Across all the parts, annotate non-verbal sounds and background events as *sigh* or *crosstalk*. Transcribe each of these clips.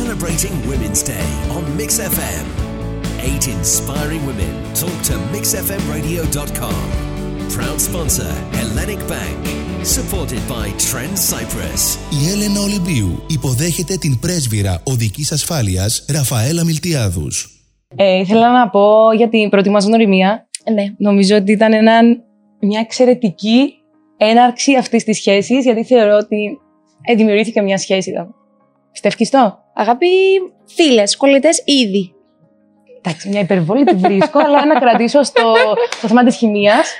celebrating Women's Day on Mix FM. Eight inspiring women talk to mixfmradio.com. Proud sponsor Hellenic Bank. Supported by Trend Cyprus. Η Έλενα Ολυμπίου υποδέχεται την πρέσβυρα οδικής ασφάλειας Ραφαέλα Μιλτιάδους. Ε, ήθελα να πω για την πρώτη μας γνωριμία. Ναι. Νομίζω ότι ήταν ένα, μια εξαιρετική έναρξη αυτής της σχέσης, γιατί θεωρώ ότι ε, δημιουργήθηκε μια σχέση. Πιστεύεις το; Αγάπη, φίλες, κολλητές ήδη. Εντάξει, μια υπερβολή τη βρίσκω, αλλά να κρατήσω στο, στο θέμα της χημείας.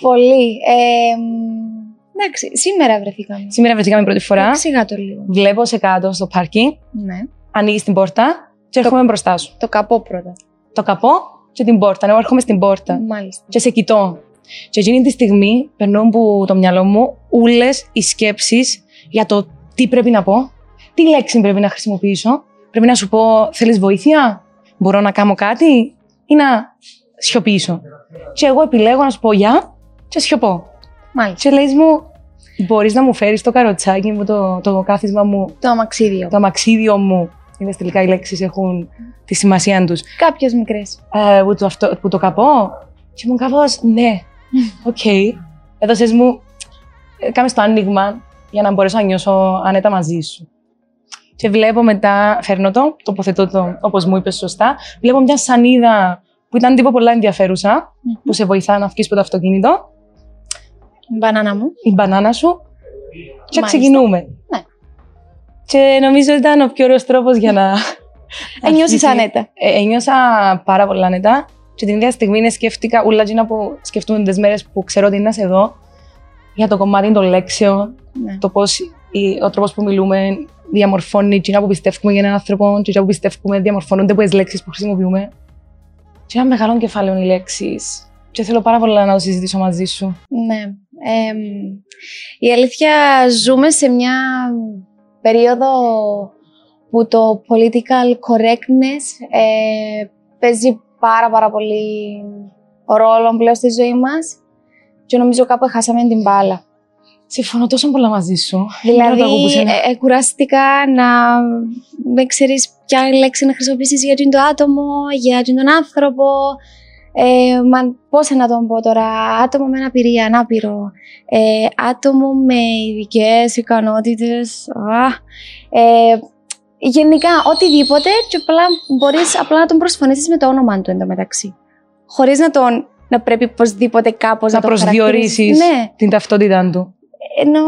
Πολύ. Ε, μ, εντάξει, σήμερα βρεθήκαμε. Σήμερα βρεθήκαμε πρώτη φορά. Σιγά το λίγο. Βλέπω σε κάτω στο πάρκινγκ, Ναι. ανοίγεις την πόρτα και έρχομαι μπροστά σου. Το καπό πρώτα. Το καπό και την πόρτα. Εγώ έρχομαι στην πόρτα Μάλιστα. και σε κοιτώ. Και εκείνη τη στιγμή περνούν από το μυαλό μου όλε οι σκέψεις για το τι πρέπει να πω, τι λέξη πρέπει να χρησιμοποιήσω; Πρέπει να σου πω, θέλεις βοήθεια, μπορώ να κάνω κάτι; Ή να σιωπήσω; Και εγώ επιλέγω να σου πω γεια και σιωπώ. Μάλιστα. Και λέει μου, μπορείς να μου φέρεις το καροτσάκι μου, το, το κάθισμα μου, Το αμαξίδιο. το αμαξίδιο μου. Είδε τελικά οι λέξεις έχουν τη σημασία τους. Κάποιες μικρές. Ε, που, το αυτό, που το καπώ. Και ήμουν κάπω, ναι, οκ. Έδωσε μου, ε, κάμε το άνοιγμα για να μπορέσω να νιώσω άνετα μαζί σου. Και βλέπω μετά, φέρνω το, τοποθετώ το όπως μου είπες σωστά, βλέπω μια σανίδα που ήταν τύπο πολλά ενδιαφέρουσα, που σε βοηθά να βγεις από το αυτοκίνητο, Μπανάνα μου. η μπανάνα σου και Μάλιστα. ξεκινούμε. Ναι. Και νομίζω ότι ήταν ο πιο ωραίος τρόπος για να... Ένιωσες αρχίσει- άνετα. Ε, ένιωσα πάρα πολλά άνετα και την ίδια στιγμή ναι, σκέφτηκα όλα εκείνα που σκεφτούμε τις μέρες που ξέρω ότι είναι να σε δω για το κομμάτι των λέξεων, Ναι. το πώς η- ο τρόπος που μιλούμε διαμορφώνει εκείνα που πιστεύουμε για έναν άνθρωπο και εκείνα που πιστεύουμε διαμορφώνονται από τις λέξεις που χρησιμοποιούμε. Και ένα μεγάλο κεφάλαιο οι λέξεις και θέλω πάρα πολλά να το συζητήσω μαζί σου. Ναι. Εμ, η αλήθεια ζούμε σε μια περίοδο που το political correctness ε, παίζει πάρα πάρα πολύ ρόλο πλέον στη ζωή μας και νομίζω κάπου χάσαμε την μπάλα. Συμφωνώ τόσο πολλά μαζί σου. Δεν μπορώ να Δηλαδή, το ακούω που σένα. ε, ε, κουράστηκα να με ξέρεις ποια λέξη να χρησιμοποιήσεις για τον το άτομο, για τον άνθρωπο. Ε, μα, πώς να τον πω τώρα, άτομο με αναπηρία, ανάπηρο, ε, άτομο με ειδικές ικανότητες, α, ε, γενικά οτιδήποτε και απλά μπορείς απλά να τον προσφωνήσεις με το όνομα του εντωμεταξύ. Χωρίς να τον να πρέπει οπωσδήποτε κάπως να να, τον προσδιορίσεις χαρακτηρίσεις. Ναι, την ταυτότητά του. Ενώ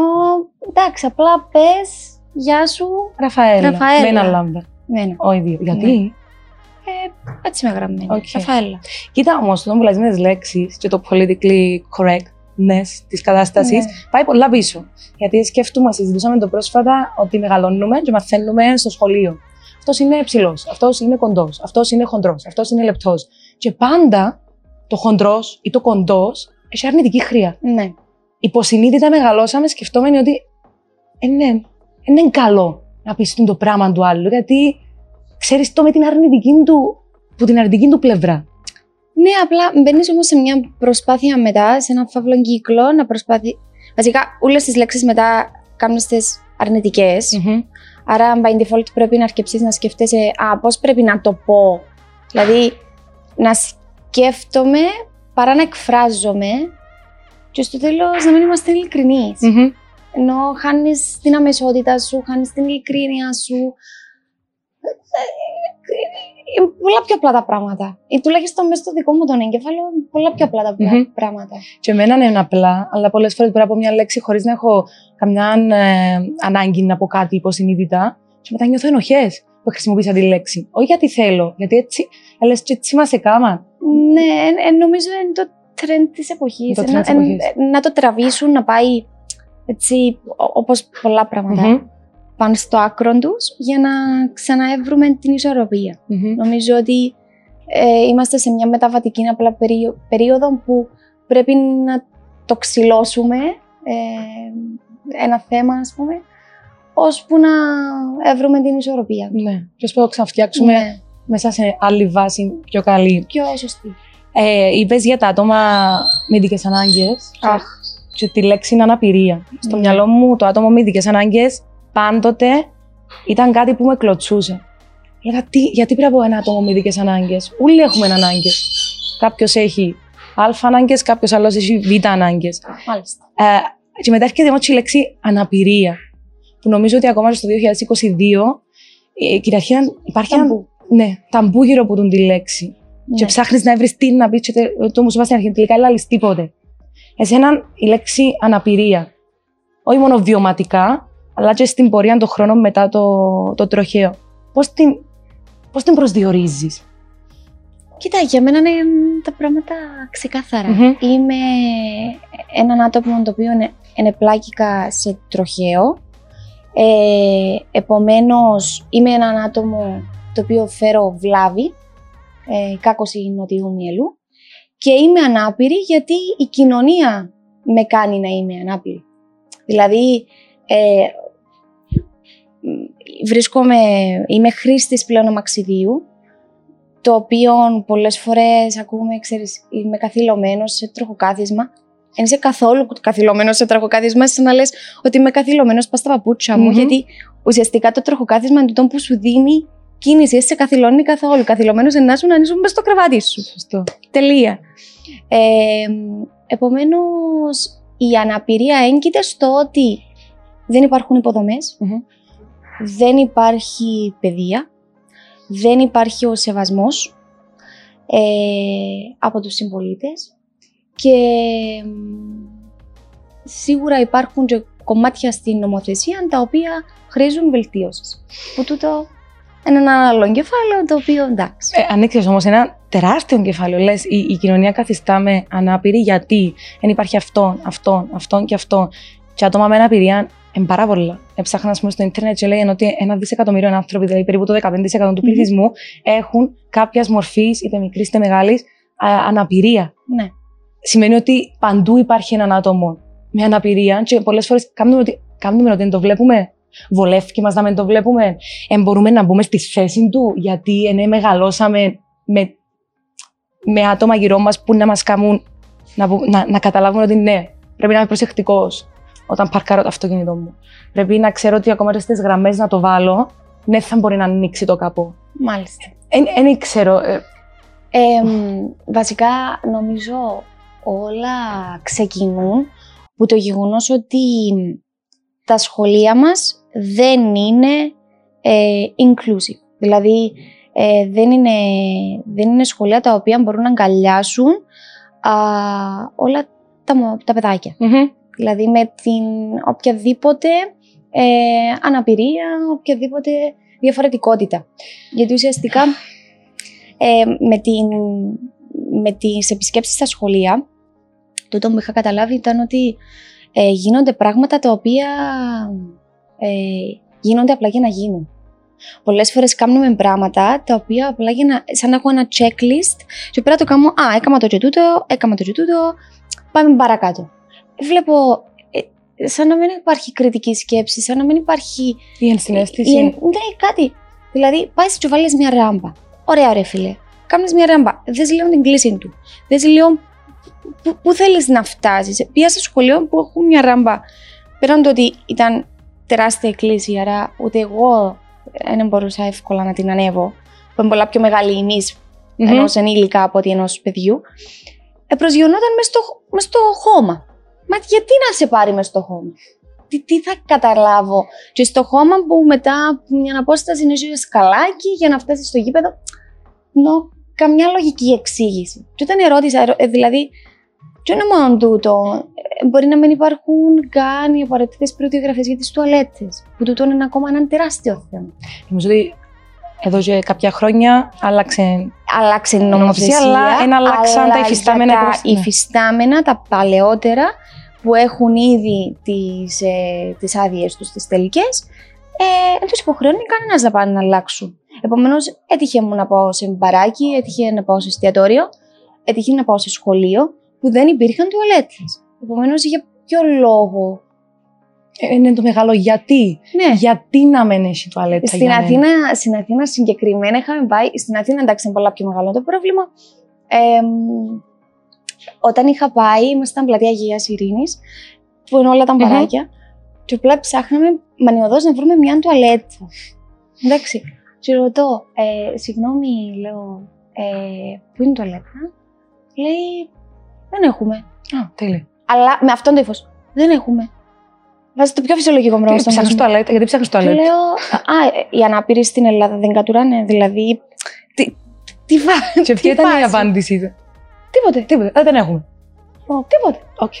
εντάξει, απλά πες γεια σου. Ραφαέλα. Ραφαέλα. Με ένα λάμδα. Ναι, ναι. Όχι δύο. Γιατί; Ναι. Έτσι είμαι γραμμένη. Οκ. Ραφαέλα. Κοίτα όμως, όταν που λέμε τις λέξεις και το politically correctness της κατάστασης, Ναι. πάει πολλά πίσω. Γιατί σκέφτομαι, συζητούσαμε το πρόσφατα ότι μεγαλώνουμε και μαθαίνουμε στο σχολείο. Αυτός είναι ψηλός, αυτός είναι κοντός, αυτός είναι χοντρός, αυτός είναι λεπτός. Και πάντα το χοντρός ή το κοντός έχει αρνητική χρειά. Ναι. Υποσυνείδητα μεγαλώσαμε σκεφτόμενοι ότι ε, ναι, ε, είναι καλό να πεις το πράγμα του άλλου, γιατί ξέρεις το με την αρνητική του, που την αρνητική του πλευρά. Ναι, απλά μπαίνεις όμως σε μια προσπάθεια μετά, σε έναν φαύλο κύκλο, να προσπαθεί. Βασικά, όλες τις λέξεις μετά κάνουν τι αρνητικές. Άρα, by default, πρέπει να αρκεψείς να σκέφτεσαι, Α, πώς πρέπει να το πω. Δηλαδή, να σκέφτομαι παρά να εκφράζομαι και στο τέλος να μην είμαστε ειλικρινείς. Μμμ. Ενώ χάνεις την αμεσότητα σου, χάνεις την ειλικρίνεια σου. Είναι πολλά πιο απλά τα πράγματα. Ή τουλάχιστον μέσα στο δικό μου τον εγκέφαλο, είναι πολλά πιο απλά τα Μμμ. πράγματα. Και εμένα είναι απλά, αλλά πολλές φορές μπορεί να πω μια λέξη χωρίς να έχω καμιά ε, ανάγκη να πω κάτι υποσυνείδητα. Και μετά νιώθω ενοχές που χρησιμοποίησα τη λέξη. Όχι γιατί θέλω, γιατί έτσι, αλλά και έτσι μα έκαμα. Ναι, ε, ε, νομίζω είναι το trend της εποχής. Το trend της εποχής. να το τραβήσουν, να πάει έτσι, όπως πολλά πράγματα. Μμμ. Πάνε στο άκρο τους για να ξαναεύρουμε την ισορροπία. Μμμ. Νομίζω ότι ε, είμαστε σε μια μεταβατική απλά περίοδο, περίοδο που πρέπει να το ξυλώσουμε ε, ένα θέμα, ας πούμε, ώσπου να εύρουμε την ισορροπία. Ναι. Και ω να το ξαναφτιάξουμε Ναι, μέσα σε άλλη βάση πιο καλή. πιο σωστή. Ε, Είπες για τα άτομα με ειδικέ ανάγκες. Αχ. Και τη λέξη είναι αναπηρία. Στο Ναι. μυαλό μου, το άτομο με ειδικέ ανάγκες πάντοτε ήταν κάτι που με κλωτσούσε. Λέγα, τι, γιατί πρέπει από ένα άτομο με ειδικέ ανάγκες; Όλοι έχουμε ανάγκες. Κάποιος έχει Α ανάγκες, κάποιος άλλος έχει Β ανάγκες. Μάλιστα. Ε, και μετά έρχεται όμως η λέξη αναπηρία, που νομίζω ότι ακόμα στο 2022 ε, κυριαρχεί ένα- υπάρχει ένα Ταμπού. ναι, ταμπού γύρω από τον τη λέξη. Και Ναι. ψάχνεις να βρεις τι να πεις, και τε- το μου σου είπα στην αρχή, τελικά δεν λαλείς τίποτε. Εσένα η λέξη αναπηρία, όχι μόνο βιωματικά, αλλά και στην πορεία των χρόνων μετά το, το τροχαίο. Πώς την, πώς την προσδιορίζεις; Κοίτα, για μένα είναι μ, τα πράγματα ξεκάθαρα. Μμμ. Είμαι έναν άτομο το οποίο είναι, είναι πλάκικα σε τροχαίο. Ε, επομένως, είμαι έναν άτομο το οποίο φέρω βλάβη, ε, κάκωση νοτιού μυελού και είμαι ανάπηρη γιατί η κοινωνία με κάνει να είμαι ανάπηρη. Δηλαδή, ε, μ, βρίσκομαι, είμαι χρήστης πλέον αμαξιδίου, το οποίο πολλές φορές ακούμε, ξέρεις, είμαι καθυλωμένος σε τροχοκάθισμα. Δεν είσαι καθόλου καθυλωμένος σε τροχοκάθισμα, σαν να λες ότι είμαι καθυλωμένος πας στα παπούτσια μου, Μμμ. γιατί ουσιαστικά το τροχοκάθισμα είναι το που σου δίνει κίνηση, δεν σε καθυλώνει καθόλου. Καθυλωμένος είναι να σου να είσαι μες στο κρεβάτι σου. Σωστό. Τελεία. Ε, επομένως, η αναπηρία έγκυται στο ότι δεν υπάρχουν υποδομές, Μμμ. δεν υπάρχει παιδεία, δεν υπάρχει ο σεβασμός ε, από τους συμπολίτες και μ, σίγουρα υπάρχουν και κομμάτια στην νομοθεσία τα οποία χρήζουν βελτίωσης. Που τούτο είναι ένα άλλο κεφάλαιο το οποίο εντάξει. Ε, ανοίξες όμως ένα τεράστιο κεφάλαιο. Λες, η, η κοινωνία καθιστά με ανάπηρη γιατί δεν υπάρχει αυτόν, αυτόν, αυτόν και αυτόν. Και άτομα με αναπηρία είναι πάρα πολλά. Έψαχνα ας πούμε, στο Ιντερνετ και λέγανε ότι ένα δισεκατομμύριο άνθρωποι, δηλαδή περίπου το 15% του πληθυσμού, έχουν κάποιας μορφής, είτε μικρής είτε μεγάλης, αναπηρία. Ναι. Σημαίνει ότι παντού υπάρχει έναν άτομο με αναπηρία και πολλές φορές κάνουμε ότι, κάνουμε ότι δεν το βλέπουμε. Βολεύει μας να μην το βλέπουμε. Ε, μπορούμε να μπούμε στη θέση του, γιατί ε, ναι, μεγαλώσαμε με, με άτομα γύρω μας που να μας κάνουν να, που- να, να καταλάβουν ότι ναι, πρέπει να είμαι προσεκτικός όταν παρκάρω το αυτοκίνητό μου. Πρέπει να ξέρω ότι ακόμα και στις γραμμές να το βάλω, ναι, θα μπορεί να ανοίξει το καπό. Μάλιστα. Δεν ξέρω. ε, Ε, μ, βασικά νομίζω όλα ξεκινούν που το γεγονός ότι τα σχολεία μας δεν είναι ε, inclusive. Δηλαδή ε, δεν, είναι, δεν είναι σχολεία τα οποία μπορούν να αγκαλιάσουν α, όλα τα, μω- τα παιδάκια. Δηλαδή με την οποιαδήποτε ε, αναπηρία, οποιαδήποτε διαφορετικότητα. Γιατί ουσιαστικά ε, με, την, με τις επισκέψεις στα σχολεία, τούτο που είχα καταλάβει ήταν ότι ε, γίνονται πράγματα τα οποία ε, γίνονται απλά για να γίνουν. Πολλές φορές κάνουμε πράγματα τα οποία απλά για να, σαν να έχω ένα checklist και πέρα το κάνω, α, έκανα το και τούτο, έκανα το και τούτο, πάμε παρακάτω. Βλέπω ε, σαν να μην υπάρχει κριτική σκέψη, σαν να μην υπάρχει η ενσυναίσθηση. η εν- Ναι, κάτι. Δηλαδή, πάεις και βάλεις μια ράμπα. Ωραία, ρε φίλε. Κάνεις μια ράμπα. Δε λίγο την κλίση του. Δε λίγο πού, πού θέλεις να φτάσεις. Πήγα σε σχολείο που έχουν μια ράμπα. Πέραν το ότι ήταν τεράστια κλίση, άρα ούτε εγώ δεν μπορούσα εύκολα να την ανέβω. Που είναι πολλά πιο μεγάλη η νης Μμμ. ενός ενήλικα από ότι ενός παιδιού. Ε, προσγειωνόταν μες στο, μες στο χώμα. Μα γιατί να σε πάρει μες στο χώμα; Τι, τι θα καταλάβω; Και στο χώμα που μετά από μια απόσταση είναι ζωή σκαλάκι για να φτάσει στο γήπεδο. Νο, καμιά λογική εξήγηση. Και όταν ερώτησα, ερω- ε, δηλαδή, και είναι μόνο τούτο. ε, μπορεί να μην υπάρχουν καν οι απαραίτητες προδιαγραφέ για τις τουαλέτες. Που τούτο είναι ακόμα ένα τεράστιο θέμα. Νομίζω ότι εδώ και κάποια χρόνια άλλαξε. Άλλαξε η νομοθεσία, νομοθεσία, αλλά εν αλλάξαν τα αλλά υφιστάμενα για προς- Τα ναι. υφιστάμενα, τα παλαιότερα, που έχουν ήδη τις, ε, τις άδειες τους, τις τελικές, ε, δεν τους υποχρεώνει κανένας να πάνε να αλλάξουν. Επομένως, έτυχε μου να πάω σε μπαράκι, έτυχε να πάω σε εστιατόριο, έτυχε να πάω σε σχολείο, που δεν υπήρχαν τουαλέτες. Επομένως, για ποιο λόγο; Ε, είναι το μεγάλο γιατί. Ναι. Γιατί να μην έχει τουαλέτα Στην για μένα; Αθήνα, στην Αθήνα συγκεκριμένα είχαμε πάει. Στην Αθήνα εντάξει είναι πολλά πιο μεγάλο το πρόβλημα. Ε, μ, όταν είχα πάει, ήμασταν πλατεία Αγίας Ειρήνης, που είναι όλα τα Μμμ. μπαράκια. Και απλά ψάχναμε μανιωδώς να βρούμε μια τουαλέτσα. Εντάξει. Του ρωτώ, ε, συγγνώμη, λέω, ε, πού είναι η τουαλέτα; Λέει, δεν έχουμε. Α, τέλεια. Αλλά με αυτόν το ύφος. Δεν έχουμε. Βάζει το πιο φυσιολογικό πράγμα Τι στον ψάχνεις κόσμο. τουαλέτα, γιατί ψάχνεις Του τουαλέτα; λέω, Α, ε, οι ανάπηροι στην Ελλάδα δεν κατουράνε. Δηλαδή. Τι, τι, βα- Και τι ποια ήταν η φάση. απάντησή του; Τίποτε. Τίποτα. Ε, δεν έχουμε. Ω, Τίποτε. Οκ.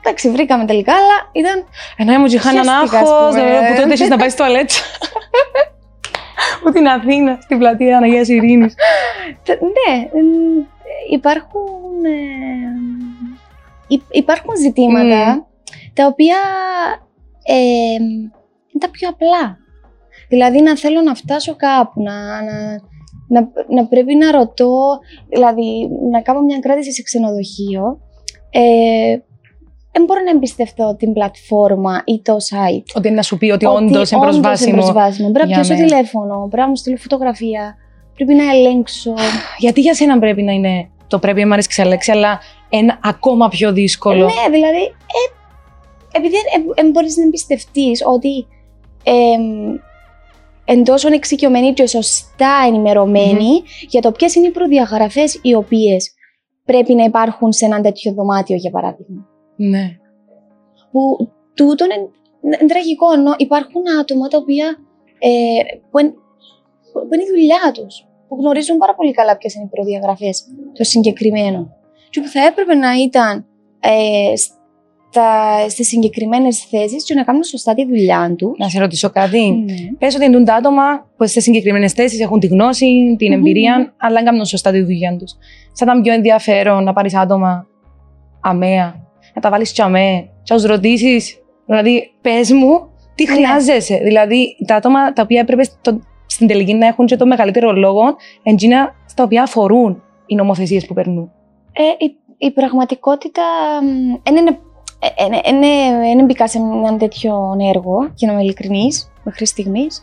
Εντάξει, βρήκαμε τελικά, αλλά ήταν. Ένα μου είχα έναν Χαίστηκα, ας άγχος, πούμε. δεν που τότε έχεις να πάει στο τουαλέτσα. Μου *laughs* την Αθήνα, στην πλατεία Αναγίας Ειρήνης. Τε- Ναι, εμ, υπάρχουν. ε, υ- υπάρχουν ζητήματα τα οποία ε, είναι τα πιο απλά. Δηλαδή να θέλω να φτάσω κάπου, να, να, να, να πρέπει να ρωτώ, δηλαδή να κάνω μια κράτηση σε ξενοδοχείο. Ε, δεν μπορώ να εμπιστευτώ την πλατφόρμα ή το site. Ότι είναι να σου πει ότι Ότι όντως είναι προσβάσιμο. προσβάσιμο. Πρέπει να για πιάσω μένα. τηλέφωνο, πρέπει να μου στείλω φωτογραφία, πρέπει να ελέγξω. *sighs* Γιατί για σένα πρέπει να είναι. Το πρέπει, μου αρέσει η λέξη, αλλά ένα ακόμα πιο δύσκολο. Ναι, δηλαδή, ε, επειδή δεν μπορείς να εμπιστευτείς ότι ε, εν τόσο εξοικειωμένοι και σωστά ενημερωμένοι για το ποιες είναι οι προδιαγραφές οι οποίες πρέπει να υπάρχουν σε ένα τέτοιο δωμάτιο, για παράδειγμα. Ναι. Που τούτο είναι, είναι τραγικό, ενώ υπάρχουν άτομα τα οποία ε, που, είναι, που είναι η δουλειά τους, που γνωρίζουν πάρα πολύ καλά ποιες είναι οι προδιαγραφές το συγκεκριμένο και που θα έπρεπε να ήταν ε, στα, στις συγκεκριμένες θέσεις και να κάνουν σωστά τη δουλειά τους. Να σε ρωτήσω κάτι. Ναι. Πες ότι είναι τα άτομα που σε συγκεκριμένες θέσεις έχουν τη γνώση, την Μμμ, εμπειρία, αλλά δεν κάνουν σωστά τη δουλειά τους. Θα ήταν πιο ενδιαφέρον να πάρεις άτομα αμαία, να τα βάλεις και αμαία, και να τους ρωτήσεις, δηλαδή, πες μου, τι Ναι. χρειάζεσαι. Δηλαδή, τα άτομα τα οποία έπρεπε στο- στην τελική να έχουν και το μεγαλύτερο λόγο, εντζίνα στα οποία αφορούν οι νομοθεσίες που περνούν. Ε, η, η πραγματικότητα δεν είναι. Δεν μπήκα σε ένα τέτοιο έργο, για να είμαι ειλικρινής, μέχρι στιγμής.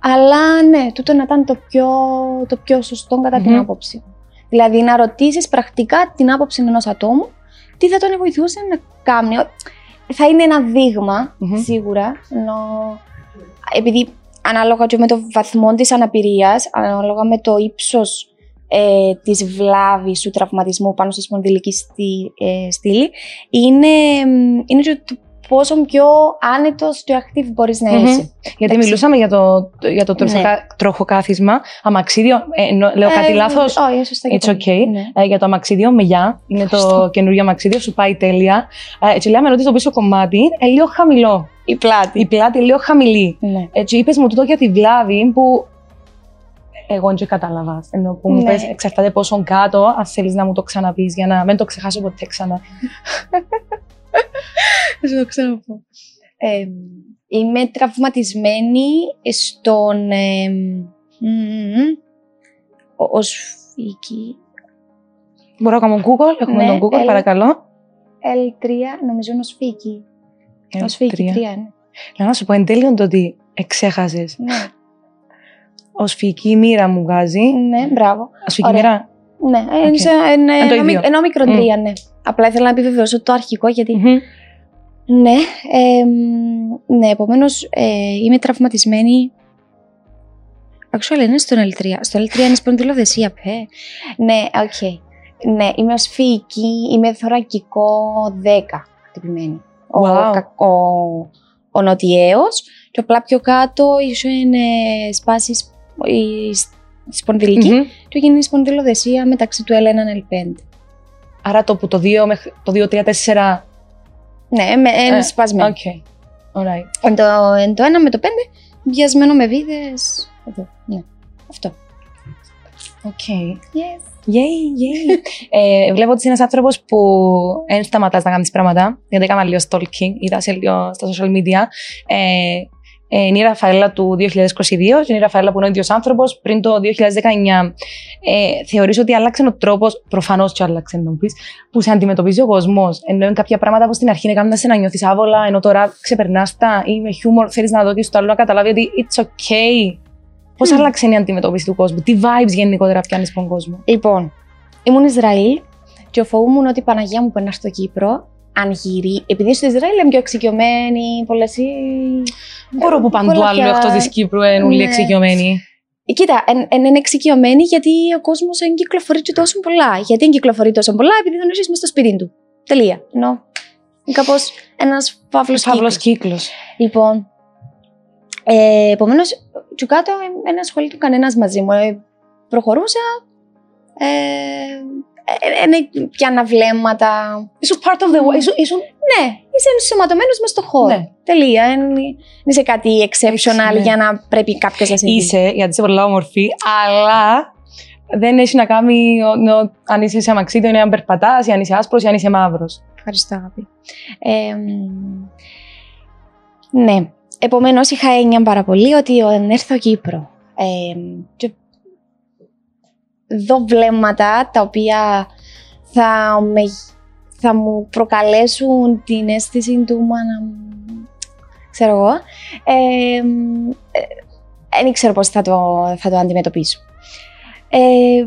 Αλλά ναι, τούτο να ήταν το πιο, το πιο σωστό κατά την Μμμ. άποψη μου. Δηλαδή να ρωτήσεις πρακτικά την άποψη ενός ατόμου, τι θα τον βοηθούσε να κάνει. Θα είναι ένα δείγμα, Μμμ. σίγουρα. Ενώ, επειδή ανάλογα και με το βαθμό της αναπηρίας, ανάλογα με το ύψος ε, της βλάβης του τραυματισμού πάνω στη σπονδυλική στή, ε, στήλη, είναι, μ, είναι και το πόσο πιο άνετος και active μπορείς να Μμμ. είσαι. Γιατί Εντάξει. μιλούσαμε για το, το- για το Ναι. τροχοκα- τροχοκάθισμα, αμαξίδιο. Ε, εννο- λέω κάτι Ε, λάθος; Όχι, σωστά. και It's πάλι. okay. Ναι. Ε, για το αμαξίδιο, με γεια. Είναι το Ευχαριστώ. καινούργιο αμαξίδιο, σου πάει τέλεια. Ε, έτσι λέμε ότι το πίσω κομμάτι είναι λίγο χαμηλό. Η πλάτη. Η πλάτη λίγο χαμηλή. Ναι. Έτσι είπες μου τούτο για τη βλάβη που εγώ δεν κατάλαβα. Ενώ που μου Ναι. πες εξαρτάται πόσο κάτω, αν θέλεις να μου το ξαναπείς για να μην το ξεχάσω ποτέ ξανά. *laughs* Θα σου το ξαναπώ. Ε, είμαι τραυματισμένη στον... Ε, μ, ο- ως φύκη. Μπορώ να κάνω Google, έχουμε Ναι, τον Google, έλα. παρακαλώ. L3, νομίζω είναι οσφυϊκή. Οσφυϊκή, Τρία. τρία είναι. Λέω να σου πω εν τέλει το ότι εξέχασες. Ναι, Οσφυϊκή μοίρα μου βγάζει. ναι, μπράβο. Οσφυϊκή Ωραία. μοίρα. Ναι, Οκ. είναι σε- είναι Είναι το ένα, ίδιο. μικ- ένα μικρό Μμ. τρία, ναι. Απλά ήθελα να επιβεβαιώσω το αρχικό γιατί. Μμμ. Ναι, ε, μ, ναι, επομένως είμαι τραυματισμένη. Actually, είναι στον L3. Στο L3 είναι σπονδυλοδεσία, πέ. Ναι, οκ. Ναι, είμαι ως φυϊκή, είμαι θωρακικό 10 χτυπημένη. Ο, Wow. κα- ο, ο νοτιαίος και απλά πιο κάτω ίσως είναι σπάσεις η σ- σπονδυλική Μμμ. του γίνει η σπονδυλοδεσία μεταξύ του L1 και L5. Άρα το που το 2 μέχρι το 2, 3, 4. Ναι, με, είναι Ε, σπασμένο. Οκ. Alright. Εν το, εν το ένα με το πέντε, βιασμένο με βίδες. Εδώ, ναι. Αυτό. OK. Yes. Yay, yay. ε, βλέπω ότι είσαι ένας άνθρωπος που δεν σταματάς να κάνεις πράγματα. Γιατί έκανα λίγο stalking, είδα σε λίγο στα social media. Ε, ε, είναι η Ραφαέλα του 2022 και είναι η Ραφαέλα που είναι ο ίδιος άνθρωπος πριν το 2019. Ε, θεωρείς ότι άλλαξε ο τρόπος, προφανώς και άλλαξε να πεις, που σε αντιμετωπίζει ο κόσμος. Ενώ είναι κάποια πράγματα που στην αρχή έκαναν σε να νιώθεις άβολα, ενώ τώρα ξεπερνάς τα ή με χιούμορ θέλεις να δώσει το άλλο να καταλάβει ότι it's okay. Πώς Μμ. άλλαξε η αντιμετώπιση του κόσμου, τι vibes γενικότερα πιάνει στον κόσμο; Λοιπόν, ήμουν Ισραήλ και φοβούμουν ότι η Παναγία μου περνά στο Κύπρο αν γυρί. Επειδή στο Ισραήλ είναι πιο εξοικειωμένοι, πολλές. Δεν μπορώ που παντού άλλο εκτός της Κύπρου είναι όλοι Ναι. εξοικειωμένοι. Ε, Κοίτα, εν, εν, είναι εξοικειωμένοι γιατί ο κόσμος δεν κυκλοφορεί και τόσο πολλά. Γιατί δεν κυκλοφορεί τόσο πολλά, επειδή δεν είσαι μέσα στο σπίτι του. Τελεία. Ενώ είναι κάπως ένας φαύλος Φαύλος κύκλος. Λοιπόν, ε, επομένως, του κάτω δεν ασχολείται κανένας μαζί μου. Ε, προχωρούσα. Ε, ε, ε, ε, πιάνα βλέμματα. Ήσουν part of the world. Ήσουν, ήσουν... Ναι, είσαι ενσωματωμένος μέσα στο χώρο. Ναι. Τελεία. Δεν δεν είσαι κάτι exceptional ναι. για να πρέπει κάποιος να σε δει. Είσαι, γιατί είσαι πολύ όμορφη, αλλά δεν έχει να κάνει ο- ο- αν είσαι σε αμαξίδιο, ή αν περπατάς, ή αν είσαι άσπρος, ή αν είσαι μαύρος. Ευχαριστώ, αγάπη. Ε, μ, ναι. Επομένως, είχα έννοια πάρα πολύ ότι όταν έρθω Κύπρο ε, και δω βλέμματα τα οποία θα, με, θα μου προκαλέσουν την αίσθηση του μα να μ, ξέρω εγώ ε, μ, ε, δεν ήξερα πώς θα το, θα το αντιμετωπίσω. Ε,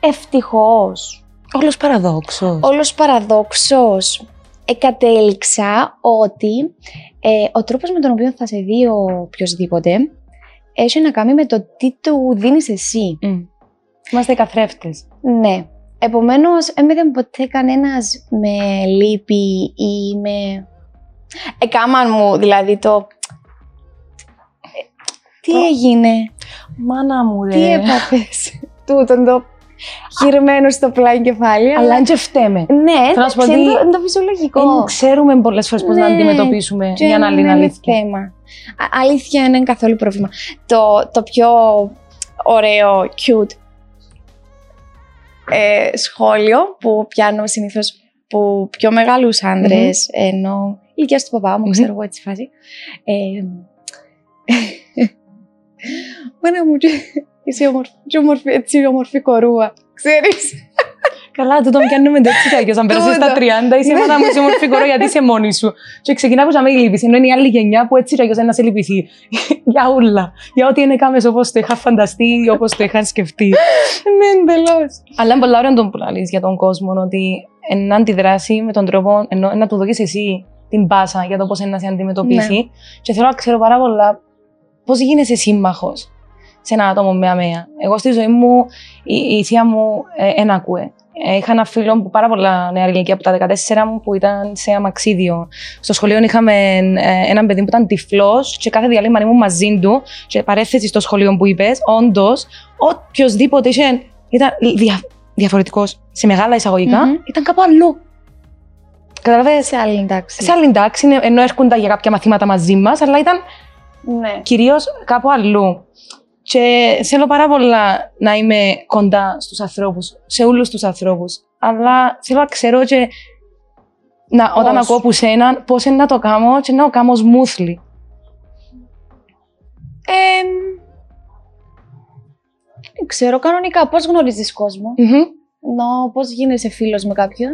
ευτυχώς Όλος παραδόξος. όλος παραδόξως εκατέληξα ότι ε, ο τρόπος με τον οποίο θα σε δει ο οποιοδήποτε έχει να κάνει με το τι του δίνεις εσύ. Είμαστε καθρέφτες. Ναι. Επομένως, έμεινε ποτέ κανένας με λύπη ή με... Εκάμαν μου, δηλαδή το... Ε, Τι Το- έγινε, Μάνα μου, ρε. τι έπαθες, τούτον το γυρμένο στο πλάι κεφάλι. Αλλά δεν και φταίμε. Ναι, Θέλω να σου πω εντάξει, ότι είναι το- είναι το φυσιολογικό. Δεν ξέρουμε πολλές φορές πώς να Ναι. αντιμετωπίσουμε Και για να δεν άλλη είναι αλήθεια. θέμα. Α- αλήθεια δεν είναι καθόλου πρόβλημα. Το, το πιο ωραίο, cute ε, σχόλιο που πιάνω συνήθως που πιο μεγάλους άντρες, ενώ ηλικία του παπά μου, Μμμ. ξέρω εγώ έτσι φάση. Ε, *laughs* Μάνα μου, και- είσαι όμορφη, και όμορφη, έτσι όμορφη κορούα. Ξέρεις. Καλά, τούτο με κάνουμε έτσι κι αλλιώς. Αν πέρασεις στα Τούτο. 30, είσαι μάνα μου, είσαι όμορφη κορό γιατί είσαι μόνη σου. Και ξεκινά που να με λείπεις, ενώ είναι η άλλη γενιά που έτσι κι αλλιώς δεν να σε λυπηθεί. *laughs* Για ούλα. Για ό,τι είναι κάμες όπως το είχα φανταστεί ή όπως το είχα σκεφτεί. ναι, εντελώς. Αλλά είναι πολύ ωραίο το που λαλείς για τον κόσμο, ότι να αντιδράσει με τον τρόπο, ενώ να του δώσεις εσύ την πάσα για το πώς είναι να σε αντιμετωπίσει. Και θέλω να ξέρω πάρα πολλά πώς γίνεσαι σύμμαχος σε ένα άτομο με αμαία. Εγώ στη ζωή μου, η, η θεία μου ε, εν ακούε. Ε, είχα ένα φίλο που πάρα πολλά νέα ηλικία από τα 14 μου που ήταν σε αμαξίδιο. Στο σχολείο είχαμε ε, έναν παιδί που ήταν τυφλός και κάθε διάλειμμα ήμουν μαζί του. Και παρέθεση στο σχολείο που είπες, όντως, οποιοδήποτε είχε, ήταν δια, διαφορετικός σε μεγάλα εισαγωγικά, Μμμ. ήταν κάπου αλλού. Καταλαβαίνεις, Σε άλλη εντάξει. σε άλλη εντάξει, είναι- ενώ έρχονταν για κάποια μαθήματα μαζί μας, αλλά ήταν Ναι. κυρίως κάπου αλλού. Και θέλω πάρα πολλά να είμαι κοντά στους ανθρώπους, σε όλους τους ανθρώπους. Αλλά θέλω να ξέρω και να, όταν Πώς; ακούω από σένα πώς είναι να το κάνω και να το κάνω smoothly. Ε, δεν ξέρω κανονικά πώς γνωρίζεις κόσμο; Μμμ. Ενώ πώς γίνεσαι φίλος με κάποιον;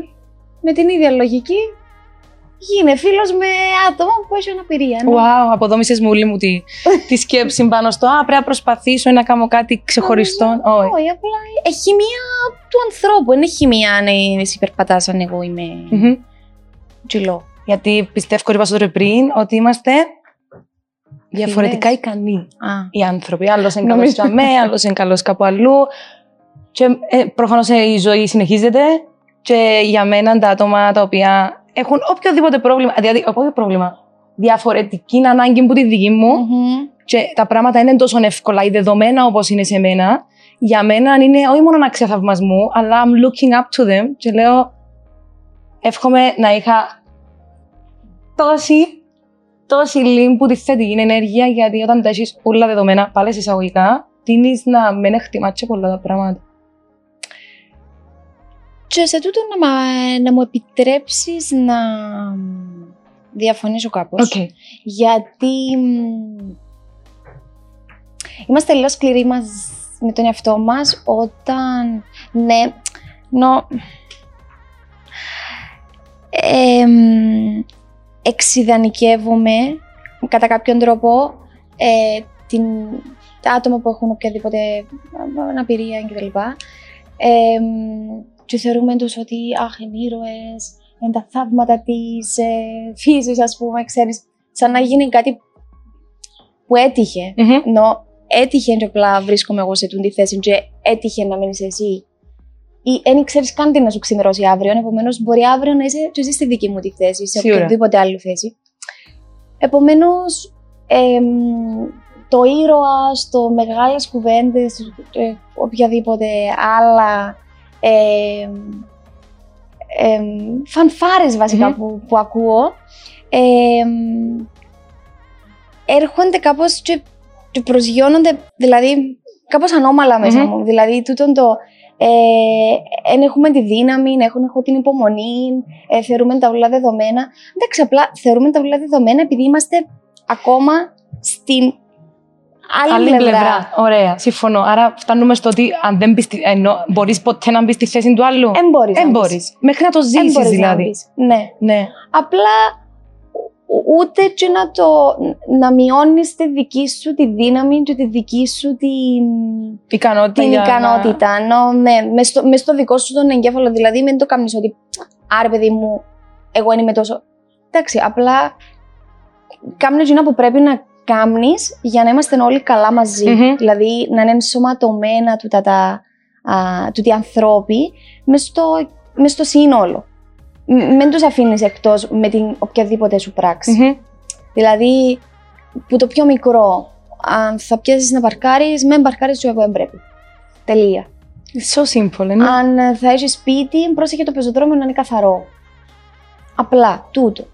Με την ίδια λογική; Γίνε φίλος με άτομα που έχει αναπηρία. ναι. Wow, αποδόμησες μου όλη μου τη, τη σκέψη πάνω στο «Α, πρέπει να προσπαθήσω να κάνω κάτι ξεχωριστό». Όχι. Όχι, απλά έχει χημεία του ανθρώπου. Δεν έχει χημεία αν εσύ περπατάς αν εγώ είμαι Μμμ. τσιλό. Γιατί πιστεύω, είπα στο πριν, ότι είμαστε διαφορετικά ικανοί. Α, οι άνθρωποι. Άλλος είναι καλός Νομίζω. για μέ, άλλος είναι καλός κάπου αλλού. Και ε, προφανώς η ζωή συνεχίζεται. Και για μένα τα άτομα τα οποία έχουν οποιοδήποτε πρόβλημα, δηλαδή οποιοδήποτε πρόβλημα, διαφορετική ανάγκη που τη δική μου μμμ. και τα πράγματα είναι τόσο εύκολα ή δεδομένα όπως είναι σε μένα, για μένα είναι όχι μόνο αξία θαυμασμού, αλλά I'm looking up to them και λέω εύχομαι να είχα τόση, τόση λίμπου τη θετική ενέργεια, γιατί όταν τα έχεις όλα δεδομένα, πάλι σε εισαγωγικά, τείνεις να μην εκτιμάς και πολλά τα πράγματα. Και σε τούτο να, μα- να μου επιτρέψεις να διαφωνήσω κάπως. Οκ. Γιατί μ, είμαστε λίγο σκληροί μας με τον εαυτό μας όταν, ναι, νο, εμ, εξειδανικεύουμε κατά κάποιον τρόπο ε, την, τα άτομα που έχουν οποιαδήποτε αναπηρία κτλ. Ε, και θεωρούμε τους ότι αχ, είναι ήρωες, είναι τα θαύματα της ε, φύσης, ας πούμε, ξέρεις, σαν να γίνει κάτι που έτυχε. Μμμ. Ενώ έτυχε και απλά βρίσκομαι εγώ σε τούτη τη θέση και έτυχε να μείνεις εσύ. Ή δεν ξέρεις καν τι να σου ξημερώσει αύριο. Επομένως, μπορεί αύριο να είσαι και εσύ στη δική μου τη θέση, σε Σίγουρα. οποιαδήποτε άλλη θέση. Επομένως, το ήρωα, το μεγάλες κουβέντες, ε, οποιαδήποτε άλλα ε, ε, φανφάρες βασικά Μμμ. που, που ακούω ε, έρχονται κάπως και, και προσγειώνονται, δηλαδή κάπως ανώμαλα μέσα Μμμ. μου. Δηλαδή τούτον το ε, εν έχουμε τη δύναμη, έχουν έχω την υπομονή, ε, θεωρούμε τα ουλά δεδομένα. Εντάξει, απλά θεωρούμε τα ουλά δεδομένα επειδή είμαστε ακόμα στην άλλη, Άλλη πλευρά. Ωραία, συμφωνώ. Άρα φτάνουμε στο ότι αν δεν μπεις, στη- ενώ μπορείς ποτέ να μπεις στη θέση του άλλου. Δεν μπορείς Δεν να μπεις. μπορείς. Μέχρι να το Εν ζήσεις μπορείς να δηλαδή. μπεις. Ναι. Ναι. Απλά ου- ούτε και να το να μειώνεις τη δική σου τη δύναμη και τη δική σου την, Ικανότητα. την για να- ικανότητα. Ενώ, ναι, μες στο, μες στο δικό σου τον εγκέφαλο, δηλαδή μην το κάνεις ότι άρε παιδί μου, εγώ είμαι τόσο... Εντάξει, απλά κάμνε εκείνα που πρέπει να κάνεις για να είμαστε όλοι καλά μαζί. Μμμ. Δηλαδή να είναι ενσωματωμένα τούτα τα, α, τούτοι ανθρώποι μες στο, μες στο σύνολο. Μ- Μην τους αφήνεις εκτός με την οποιαδήποτε σου πράξη. Μμμ. Δηλαδή, που το πιο μικρό, αν θα πιάσεις να παρκάρεις, με παρκάρεις και εγώ δεν πρέπει. Τελεία. So simple, ναι. Αν ε, θα έχεις σπίτι, πρόσεχε το πεζοδρόμιο να είναι καθαρό. Απλά, τούτο.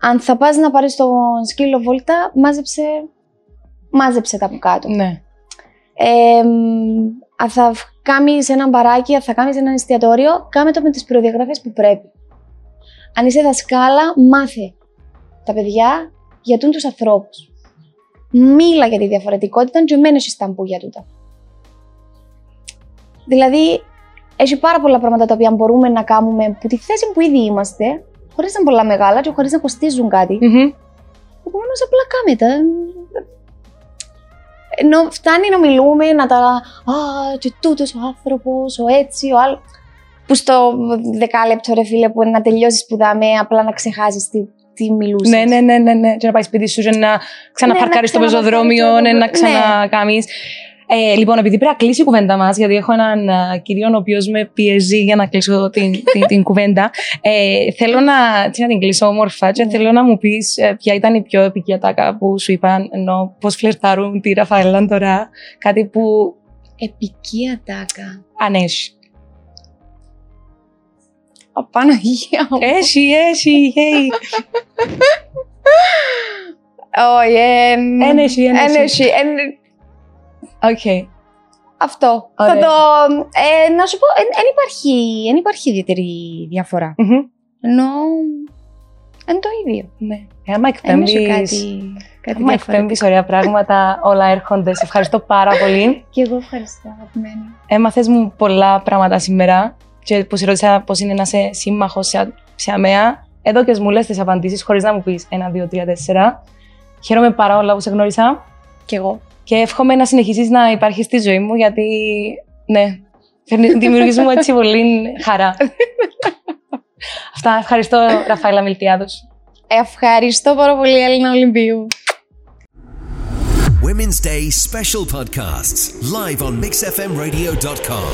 Αν θα πας να πάρεις το σκύλο βόλτα, μάζεψε, μάζεψε τα από κάτω. Ναι. Ε, μ, αν θα κάνεις ένα μπαράκι, αν θα κάνεις ένα εστιατόριο, κάμε το με τις προδιαγραφές που πρέπει. Αν είσαι δασκάλα, μάθε τα παιδιά για τούν τους ανθρώπους. Μίλα για τη διαφορετικότητα και μένει στα για τούτα. Δηλαδή, έχει πάρα πολλά πράγματα τα οποία μπορούμε να κάνουμε που τη θέση που ήδη είμαστε, χωρίς να είναι πολλά μεγάλα και χωρίς να κοστίζουν κάτι. Μμμ. Επομένως, απλά κάμε τα. Ενώ φτάνει να μιλούμε, να τα. Α, και τούτος ο άνθρωπος, ο έτσι, ο άλλος. Που στο δεκάλεπτο, ρε φίλε, που να τελειώσεις σπουδάμε, απλά να ξεχάσεις τι, τι μιλούσες. Ναι, ναι, ναι, ναι, ναι. Και να πάει σπίτι σου και να ξαναπαρκάρεις Ναι, το να ξαναπαρκάρεις πεζοδρόμιο, το ναι, να πεζοδρόμιο. ξανακάμεις. Ε, λοιπόν, επειδή πρέπει να κλείσει η κουβέντα μας, γιατί έχω έναν α, κύριο ο οποίος με πιέζει για να κλείσω την, *laughs* την, την κουβέντα. Ε, θέλω να, έτσι, να την κλείσω όμορφα και Ναι. θέλω να μου πεις ποια ήταν η πιο επικία τάκα που σου είπαν, ενώ πώς φλερτάρουν τη Ραφαέλα τώρα. Κάτι που Επικία τάκα. αν έχει. Απαναγία μου. Έχει, έχει, hey. Όχι, εν- Ένεση, ένεση. Ένεση, εν- Οκ. Αυτό. Ωραία. Θα το. Ε, να σου πω, δεν υπάρχει, εν υπάρχει ιδιαίτερη διαφορά. Μμμ. Ενώ. Εν το ίδιο. Ναι. Ε, άμα Δεν έχει εκπέμπεις, κάτι, κάτι άμα διαφορετικό. εκπέμπεις ωραία πράγματα, όλα έρχονται. Σε ευχαριστώ πάρα πολύ. Και εγώ ευχαριστώ, αγαπημένη. Έμαθες μου πολλά πράγματα σήμερα και που σε ρώτησα πώς είναι να είσαι σύμμαχος σε, σε ΑΜΕΑ. Εδώ και μου λες τις απαντήσεις χωρίς να μου πεις ένα, δύο, τρία, τέσσερα. Χαίρομαι πάρα πολλά που σε γνώρισα Και εγώ. Και εύχομαι να συνεχίσεις να υπάρχεις στη ζωή μου γιατί, ναι, φέρνει- *laughs* δημιουργείς μου έτσι πολύ χαρά. Αυτά, ευχαριστώ Ραφαέλα Μιλτιάδους. Ευχαριστώ πάρα πολύ, Έλληνα Ολυμπίου. Women's Day special podcasts live on mixfmradio.com.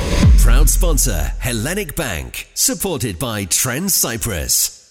Proud sponsor Hellenic Bank, supported by Trend Cyprus.